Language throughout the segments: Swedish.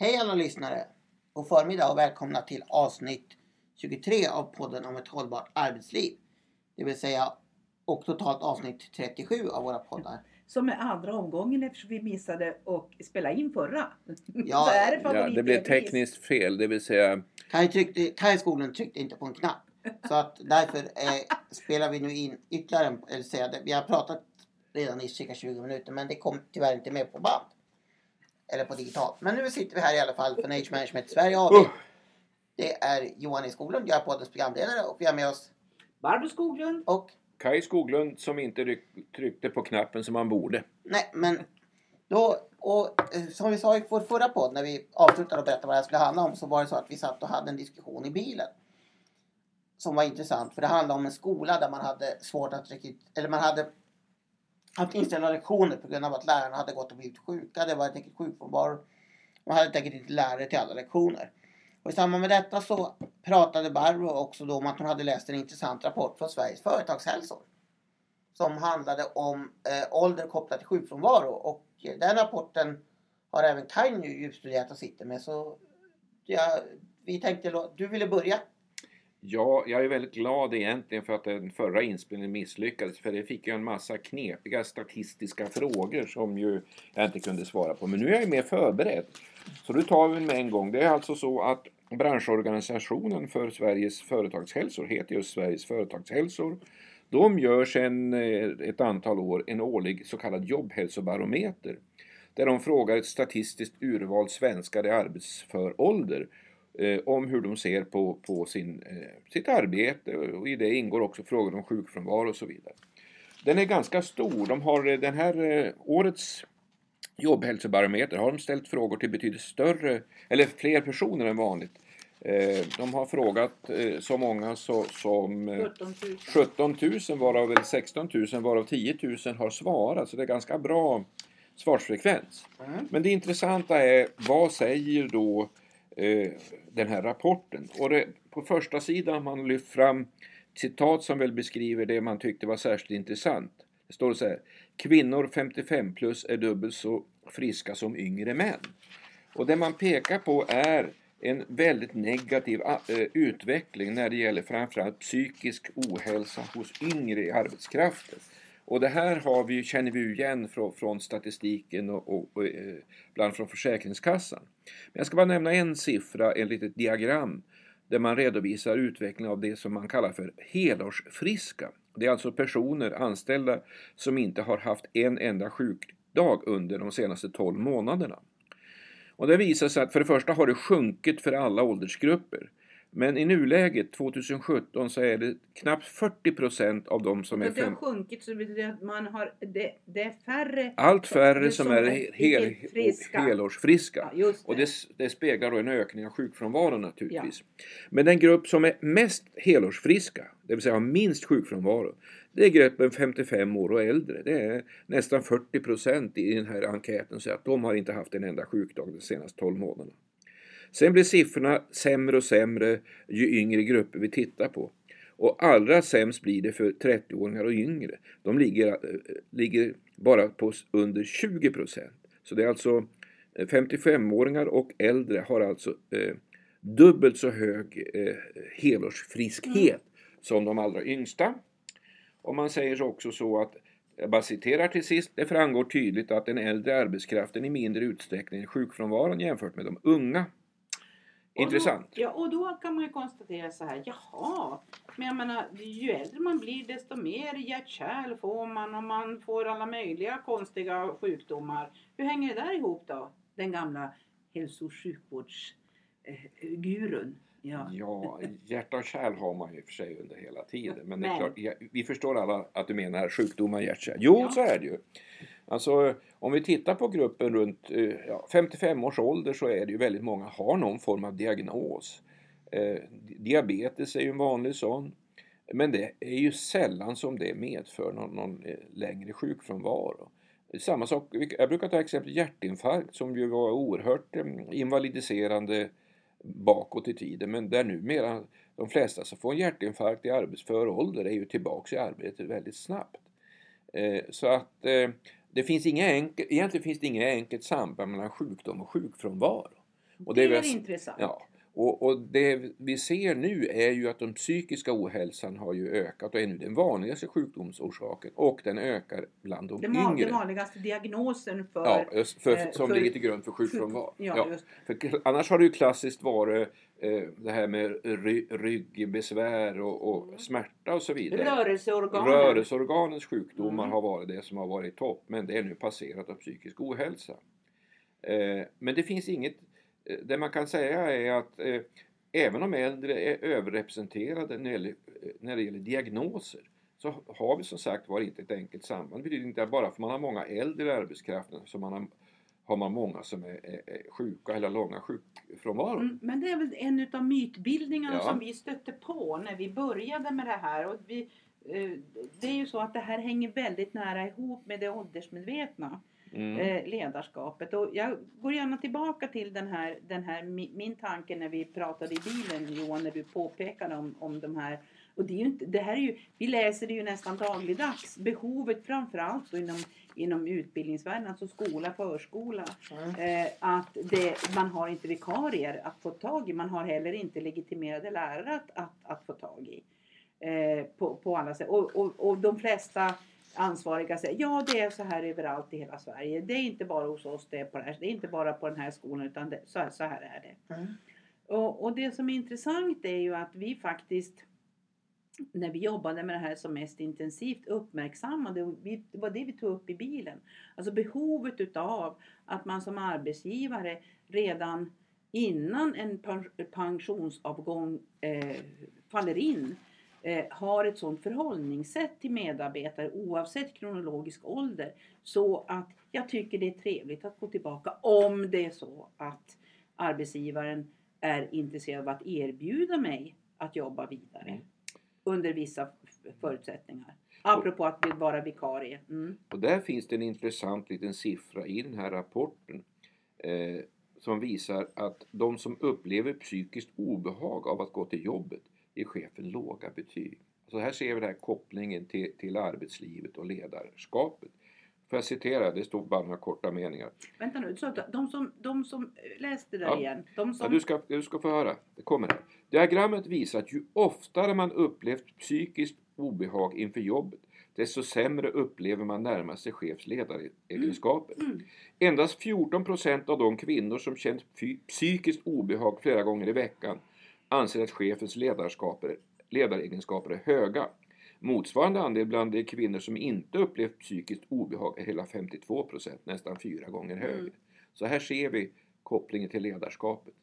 Hej alla lyssnare! God förmiddag och välkomna till avsnitt 23 av podden om ett hållbart arbetsliv. Det vill säga och totalt avsnitt 37 av våra poddar. Som är andra omgången eftersom vi missade att spela in förra. Ja, det Ja, det blev tekniskt fel, det vill säga Kaj, tryckte, Kaj Skoglund tryckte inte på en knapp. Så att därför eh, spelar vi nu in ytterligare en, eller säga Vi har pratat redan i cirka 20 minuter men det kom tyvärr inte med på band. Eller på digitalt. Men nu sitter vi här i alla fall för Age Management Sverige AB. Oh! Det är Johan E Skoglund, jag är poddens programledare och vi har med oss Barbro Skoglund. och Kaj Skoglund som inte ryck- tryckte på knappen som han borde. Nej, men då, och eh, som vi sa i vår förra podd när vi avslutade och berättade vad det här skulle handla om så var det så att vi satt och hade en diskussion i bilen. Som var intressant för det handlade om en skola där man hade svårt att rekrytera, eller man hade haft inställda lektioner på grund av att lärarna hade gått och blivit sjuka. Det var helt enkelt sjukfrånvaro. Man hade helt enkelt inte lärare till alla lektioner. Och i samband med detta så pratade Barbro också då om att hon hade läst en intressant rapport från Sveriges företagshälsor som handlade om eh, ålder kopplat till sjukfrånvaro. Och eh, den rapporten har även Kaj nu djupstuderat och sitter med. Så ja, vi tänkte, du ville börja? Ja, jag är väldigt glad egentligen för att den förra inspelningen misslyckades för det fick ju en massa knepiga statistiska frågor som ju jag inte kunde svara på. Men nu är jag mer förberedd. Så nu tar vi med en gång. Det är alltså så att branschorganisationen för Sveriges företagshälsor heter just Sveriges företagshälsor. De gör sedan eh, ett antal år en årlig så kallad jobbhälsobarometer där de frågar ett statistiskt urval svenskar i arbetsför ålder eh, om hur de ser på, på sin, eh, sitt arbete och i det ingår också frågor om sjukfrånvaro och så vidare. Den är ganska stor. De har eh, den här eh, årets jobbhälsobarometer har de ställt frågor till betydligt större eller fler personer än vanligt. Eh, de har frågat eh, så många så, som eh, 17 000. 17 000 varav väl 16 000 varav 10 000 har svarat så det är ganska bra svarsfrekvens. Mm. Men det intressanta är vad säger då eh, den här rapporten? Och det, på första sidan har man lyft fram citat som väl beskriver det man tyckte var särskilt intressant. Det står så här. Kvinnor 55 plus är dubbelt så friska som yngre män. Och det man pekar på är en väldigt negativ eh, utveckling när det gäller framförallt psykisk ohälsa hos yngre i arbetskraften. Och det här har vi, känner vi ju igen från, från statistiken och, och, och eh, bland från Försäkringskassan. Men jag ska bara nämna en siffra, ett litet diagram där man redovisar utvecklingen av det som man kallar för helårsfriska. Det är alltså personer anställda som inte har haft en enda sjukdag under de senaste 12 månaderna. Och det visar sig att för det första har det sjunkit för alla åldersgrupper. Men i nuläget 2017 så är det knappt 40 procent av de som är Det har fem, sjunkit så betyder det att man har, det, det är färre. allt färre som som är är hel, friska. helårsfriska. Ja, det. Och det, det speglar då en ökning av sjukfrånvaron naturligtvis. Men den grupp som är mest helårsfriska, det vill säga har minst sjukfrånvaro, det är gruppen 55 år och äldre. Det är nästan 40 procent i den här enkäten så att de har inte haft en enda sjukdag de senaste 12 månaderna. Sen blir siffrorna sämre och sämre ju yngre grupper vi tittar på. Och allra sämst blir det för 30-åringar och yngre. De ligger, eh, ligger bara på under 20 procent. Så det är alltså eh, 55-åringar och äldre har alltså eh, dubbelt så hög eh, helårsfriskhet som de allra yngsta. Och man säger också så att, jag bara citerar till sist, det framgår tydligt att den äldre arbetskraften i mindre utsträckning är sjukfrånvaron jämfört med de unga. Och Intressant. Då, ja, och då kan man ju konstatera så här, jaha, men jag menar, ju äldre man blir desto mer hjärt-kärl får man och man får alla möjliga konstiga sjukdomar. Hur hänger det där ihop då? Den gamla hälso och sjukvårdsgurun. Ja. Ja, hjärta och kärl har man ju i och för sig under hela tiden. Men, Men- klart, vi förstår alla att du menar sjukdomar hjärt Jo, Ja. så är det ju. Alltså, om vi tittar på gruppen runt eh, ja, 55 års ålder så är det ju väldigt många har någon form av diagnos. Eh, diabetes är ju en vanlig sån. Men det är ju sällan som det medför någon, någon eh, längre sjukfrånvaro. Samma sak, jag brukar ta exempel hjärtinfarkt som ju var oerhört eh, invalidiserande bakåt i tiden men där numera de flesta som får en hjärtinfarkt i arbetsför ålder är ju tillbaks i arbetet väldigt snabbt. Eh, så att eh, det finns inga enkel, egentligen finns det inget enkelt samband mellan sjukdom och sjukfrånvaro. Och det, det är är väl- intressant. Ja, och, och det vi ser nu är ju att den psykiska ohälsan har ju ökat och är nu den vanligaste sjukdomsorsaken och den ökar bland de Den, yngre. den vanligaste diagnosen för... Ja, för, eh, som för- ligger till grund för sjukfrånvaro. Ja, Ja, för annars har det ju klassiskt varit eh, det här med ry, ryggbesvär och, och smärta och så vidare. Rörelseorganen. Rörelseorganens sjukdomar Mm. har varit det som har varit topp men det är nu passerat av psykisk ohälsa. Eh, men det finns inget, det man kan säga är att eh, även om äldre är överrepresenterade när det, gäller, eh, när det gäller diagnoser så har vi som sagt var inte ett enkelt samband. Det betyder inte att bara för man har många äldre i arbetskraften så man har, har man många som är, är, är sjuka eller långa sjukfrånvaro. Mm, men det är väl en utav mytbildningarna Ja. som vi stötte på när vi började med det här. Och vi, eh, det är ju så att det här hänger väldigt nära ihop med det åldersmedvetna Mm. eh, ledarskapet. Och jag går gärna tillbaka till den här, den här mi- min tanke när vi pratade i bilen Johan, när du påpekade om, om de här och det, är inte, det här är ju, vi läser det ju nästan dagligdags. Behovet framförallt inom, inom utbildningsvärlden, alltså skola, förskola. Mm. Eh, att det, man har inte vikarier att få tag i. Man har heller inte legitimerade lärare att, att, att få tag i. Eh, på, på alla sätt. Och, och, och de flesta ansvariga säger ja det är så här överallt i hela Sverige. Det är inte bara hos oss det är på det här. Det är inte bara på den här skolan utan det, så, här, så här är det. Mm. Och, och det som är intressant är ju att vi faktiskt när vi jobbade med det här som mest intensivt uppmärksammade, och vi, det var det vi tog upp i bilen, alltså behovet utav att man som arbetsgivare redan innan en pen- pensionsavgång eh, faller in eh, har ett sådant förhållningssätt till medarbetare oavsett kronologisk ålder så att jag tycker det är trevligt att gå tillbaka om det är så att arbetsgivaren är intresserad av att erbjuda mig att jobba vidare Mm. under vissa förutsättningar. Apropå att vara vikarie. Mm. Och där finns det en intressant liten siffra i den här rapporten eh, som visar att de som upplever psykiskt obehag av att gå till jobbet ger chefen låga betyg. Så här ser vi den här kopplingen till, till arbetslivet och ledarskapet. Får jag citera? Det står bara några korta meningar. Vänta nu, så att de som, de som läste där Ja. igen. De som, Ja, du, ska, du ska få höra. Det kommer här. Diagrammet visar att ju oftare man upplevt psykiskt obehag inför jobbet desto sämre upplever man närmaste chefs ledaregenskaper. Mm. Endast 14 procent av de kvinnor som känt psykiskt obehag flera gånger i veckan anser att chefens ledaregenskaper är höga. Motsvarande andel bland de kvinnor som inte upplevt psykiskt obehag är hela 52 procent, nästan fyra gånger högre. Mm. Så här ser vi kopplingen till ledarskapet.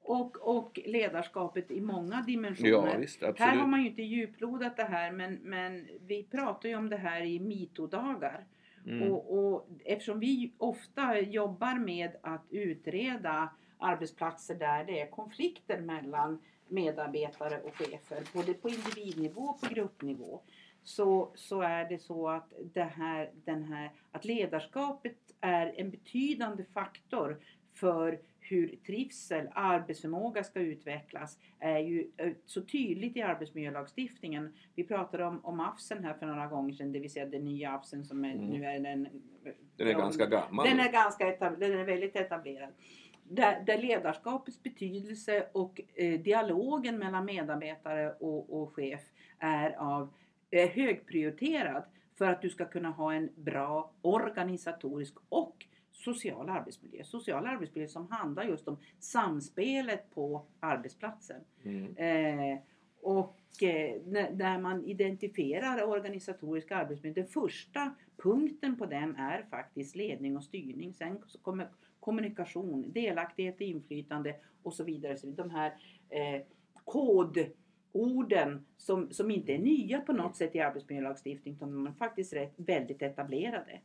och, och ledarskapet i många dimensioner. Ja, visst, Här har man ju inte djuplodat det här men, men vi pratar ju om det här i mitodagar. Mm. Och, och eftersom vi ofta jobbar med att utreda arbetsplatser där det är konflikter mellan medarbetare och chefer, både på individnivå och på gruppnivå, så, så är det så att, det här, den här, att ledarskapet är en betydande faktor för hur trivsel, arbetsförmåga ska utvecklas är ju eh, så tydligt i arbetsmiljölagstiftningen. Vi pratade om, om AFSen här för några gånger sedan, det vill säga den nya AFSen som är, Mm. nu är den... Den är ganska gammal. Den är, ganska etab- den är väldigt etablerad. Där, där ledarskapets betydelse och eh, dialogen mellan medarbetare och, och chef är av eh, högprioriterad för att du ska kunna ha en bra organisatorisk och social arbetsmiljö. Social arbetsmiljö som handlar just om samspelet på arbetsplatsen. Mm. Eh, och eh, när, när man identifierar organisatorisk arbetsmiljö, den första punkten på den är faktiskt ledning och styrning. Sen så kommer kommunikation, delaktighet, inflytande och så vidare. Så de här eh, kodorden som, som inte är nya på något sätt i arbetsmiljölagstiftningen utan de är faktiskt rätt, väldigt etablerade.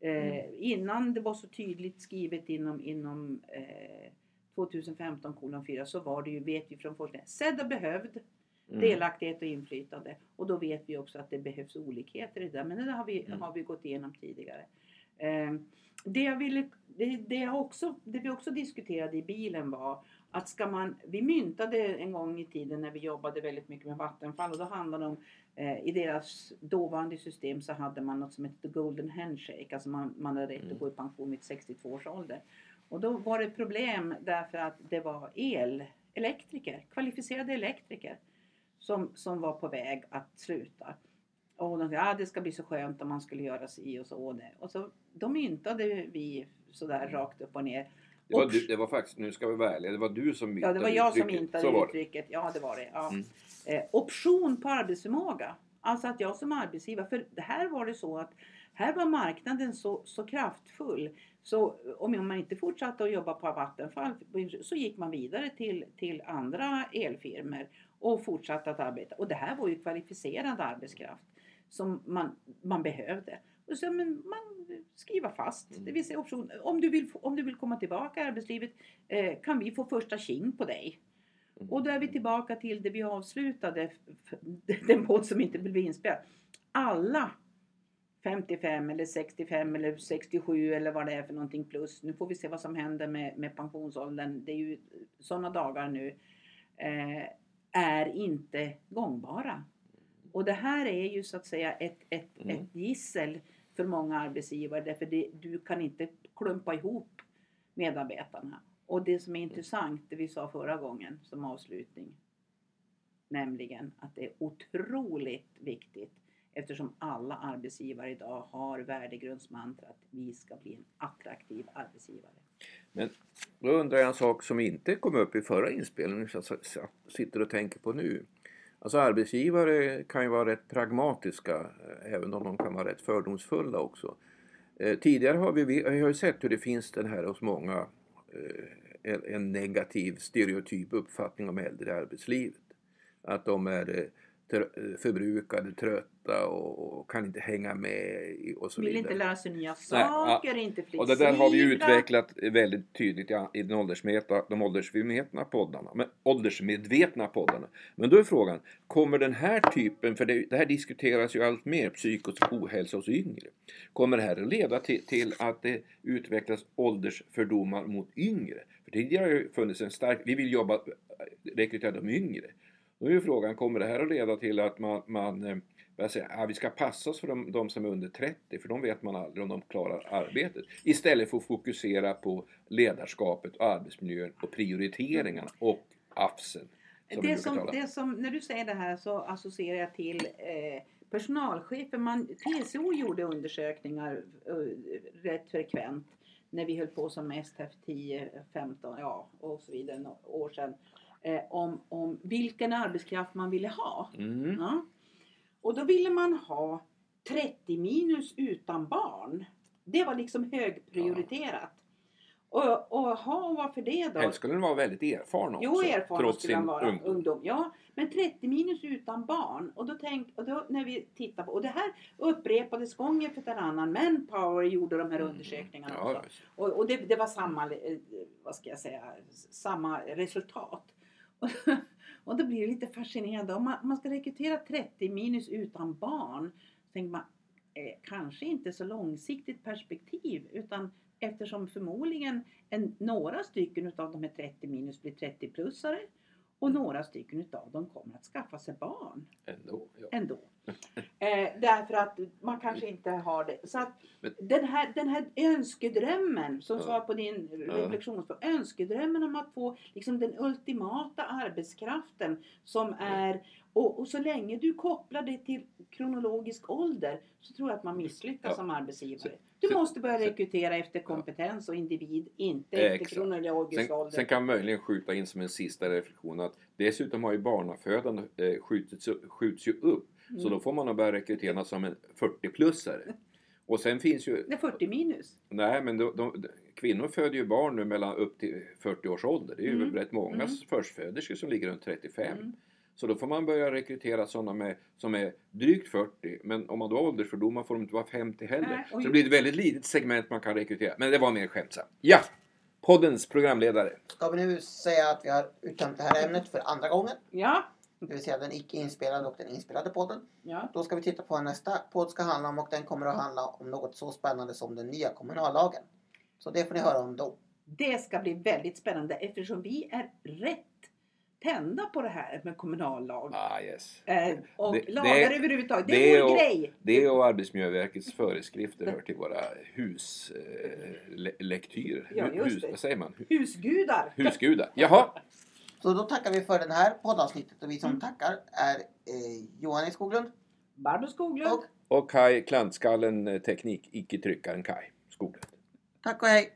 Eh, Innan det var så tydligt skrivet inom, inom eh, 2015 kolon 4 så var det ju, vet vi från forskningen, sedd och behövd, Mm. delaktighet och inflytande. Och då vet vi också att det behövs olikheter i det där. Men det har vi, Mm. har vi gått igenom tidigare. Eh, det, jag ville, det, det, också, det vi också diskuterade i bilen var att ska man, vi myntade en gång i tiden när vi jobbade väldigt mycket med Vattenfall och då handlade det om eh, i deras dåvarande system så hade man något som hette Golden Handshake, alltså man, man hade rätt Mm. att gå i pension vid 62 års ålder. Och då var det problem därför att det var el, elektriker, kvalificerade elektriker som, som var på väg att sluta. Och de sa att ah, det ska bli så skönt om man skulle göra si och så. Och, det. och så då myntade vi sådär rakt upp och ner. Det var, du, det var faktiskt, nu ska vi vara ärliga, det var du som Ja, det var myntade jag som uttrycket. myntade var det. uttrycket. Ja, det var det. Ja. Mm. Eh, option på arbetsförmåga. Alltså att jag som arbetsgivare, för det här var det så att här var marknaden så, så kraftfull. Så om man inte fortsatte att jobba på Vattenfall så gick man vidare till, till andra elfirmor och fortsatte att arbeta. Och det här var ju kvalificerad arbetskraft som man, man behövde. Och så, men man skriver fast, Mm. det vill säga option. Om du vill, om du vill komma tillbaka i arbetslivet eh, kan vi få första king på dig. Mm. Och då är vi tillbaka till det vi avslutade, den podd som inte blev inspelad. Alla 55 eller 65 eller 67 eller vad det är för någonting plus. Nu får vi se vad som händer med, med pensionsåldern. Det är ju sådana dagar nu. Eh, är inte gångbara. Och det här är ju så att säga ett, ett, Mm. ett gissel för många arbetsgivare därför det, du kan inte klumpa ihop medarbetarna. Och det som är intressant, det vi sa förra gången som avslutning, nämligen att det är otroligt viktigt eftersom alla arbetsgivare idag har värdegrundsmantrat vi ska bli en attraktiv arbetsgivare. Då undrar jag en sak som inte kom upp i förra inspelningen, som jag sitter och tänker på nu. Alltså arbetsgivare kan ju vara rätt pragmatiska, eh, även om de kan vara rätt fördomsfulla också. Eh, tidigare har vi, vi har ju sett hur det finns den här hos många eh, en, negativ stereotyp uppfattning om äldre i arbetslivet. Att de är förbrukade, trötta och, och kan inte hänga med och så Vill vidare. inte lära sig nya Nej, saker, inte flexibla. Och det där har vi utvecklat väldigt tydligt i, i den åldersmeta, de åldersmedvetna poddarna. Men, åldersmedvetna poddarna. Men då är frågan, kommer den här typen, för det, det här diskuteras ju allt mer, psykisk ohälsa hos yngre. Kommer det här att leda till, till att det utvecklas åldersfördomar mot yngre? För tidigare har ju funnits en stark, vi vill jobba, rekrytera de yngre. Då är ju frågan, kommer det här att leda till att man, man eh, börjar säga att vi ska passa oss för de, de som är under 30 för de vet man aldrig om de klarar arbetet. Istället för att fokusera på ledarskapet, och arbetsmiljön och prioriteringarna och AFSen. Som Det som, det som, när du säger det här så associerar jag till eh, personalchefer. Man, TCO gjorde undersökningar eh, rätt frekvent när vi höll på som mest här för 10, 15 ja, och så vidare år sedan. Eh, om, om vilken arbetskraft man ville ha. Mm. Ja. Och då ville man ha 30 minus utan barn. Det var liksom högprioriterat. Och, och ha, varför det då? Helst skulle den vara väldigt erfaren också. Jo, erfaren trots skulle sin vara. ungdom. Ungdom. Ja, men 30 minus utan barn. Och då tänk, och då när vi tittar på, och det här upprepades gång efter annan. Manpower gjorde de här undersökningarna Mm. Ja, också. Och, och det, det var samma, eh, vad ska jag säga, samma resultat. Och då blir det lite fascinerande. Om man, man ska rekrytera 30 minus utan barn. Så tänker man, eh, kanske inte så långsiktigt perspektiv. Utan eftersom förmodligen en, några stycken utav de här 30 minus blir 30-plussare. Och några stycken utav dem kommer att skaffa sig barn Ändå, ja. ändå. Eh, därför att man kanske inte har det. Så att Men- den, här, den här önskedrömmen, som Ja. svar på din reflektionsfråga. Önskedrömmen om att få liksom den ultimata arbetskraften som är och, och så länge du kopplar det till kronologisk ålder så tror jag att man misslyckas Ja. som arbetsgivare. Du så- måste börja rekrytera efter kompetens och individ, inte Eh, efter kronologisk Sen, ålder. sen kan man möjligen skjuta in som en sista reflektion att dessutom har ju barnafödandet eh, skjutits, skjuts ju upp. Så Mm. då får man nog börja rekrytera som en 40-plussare. Och sen finns ju... Det är 40 minus. Nej men de, de, kvinnor föder ju barn nu mellan upp till 40 års ålder. Det är ju Mm. rätt många Mm. förstföderskor som ligger runt 35. Mm. Så då får man börja rekrytera sådana med, som är drygt 40. Men om man då har åldersfördomar får de inte vara 50 heller. Nej, så det blir ett väldigt litet segment man kan rekrytera. Men det var mer skämtsamt. Ja! Poddens programledare. Ska vi nu säga att vi har uttömt det här ämnet för andra gången? Ja. Det vill säga den icke inspelade och den inspelade podden. ja. Då ska vi titta på vad nästa podd ska handla om och den kommer att handla om något så spännande som den nya kommunallagen. Så det får ni höra om då. Det ska bli väldigt spännande eftersom vi är rätt tända på det här med kommunallag. Ah, yes. Eh, och Det- lagar det- överhuvudtaget. Det, det är vår och- grej. Det och Arbetsmiljöverkets föreskrifter hör till våra huslektyrer. Eh, le-. Ja, hus, det. vad säger man? Hu- Husgudar. Husgudar. Jaha. Så då tackar vi för det här poddavsnittet och vi som Mm. tackar är eh, Johan E Skoglund Barbro Skoglund. och Och Kai Klantskallen eh, Teknik, icke tryckaren Kai Skoglund. tack och hej!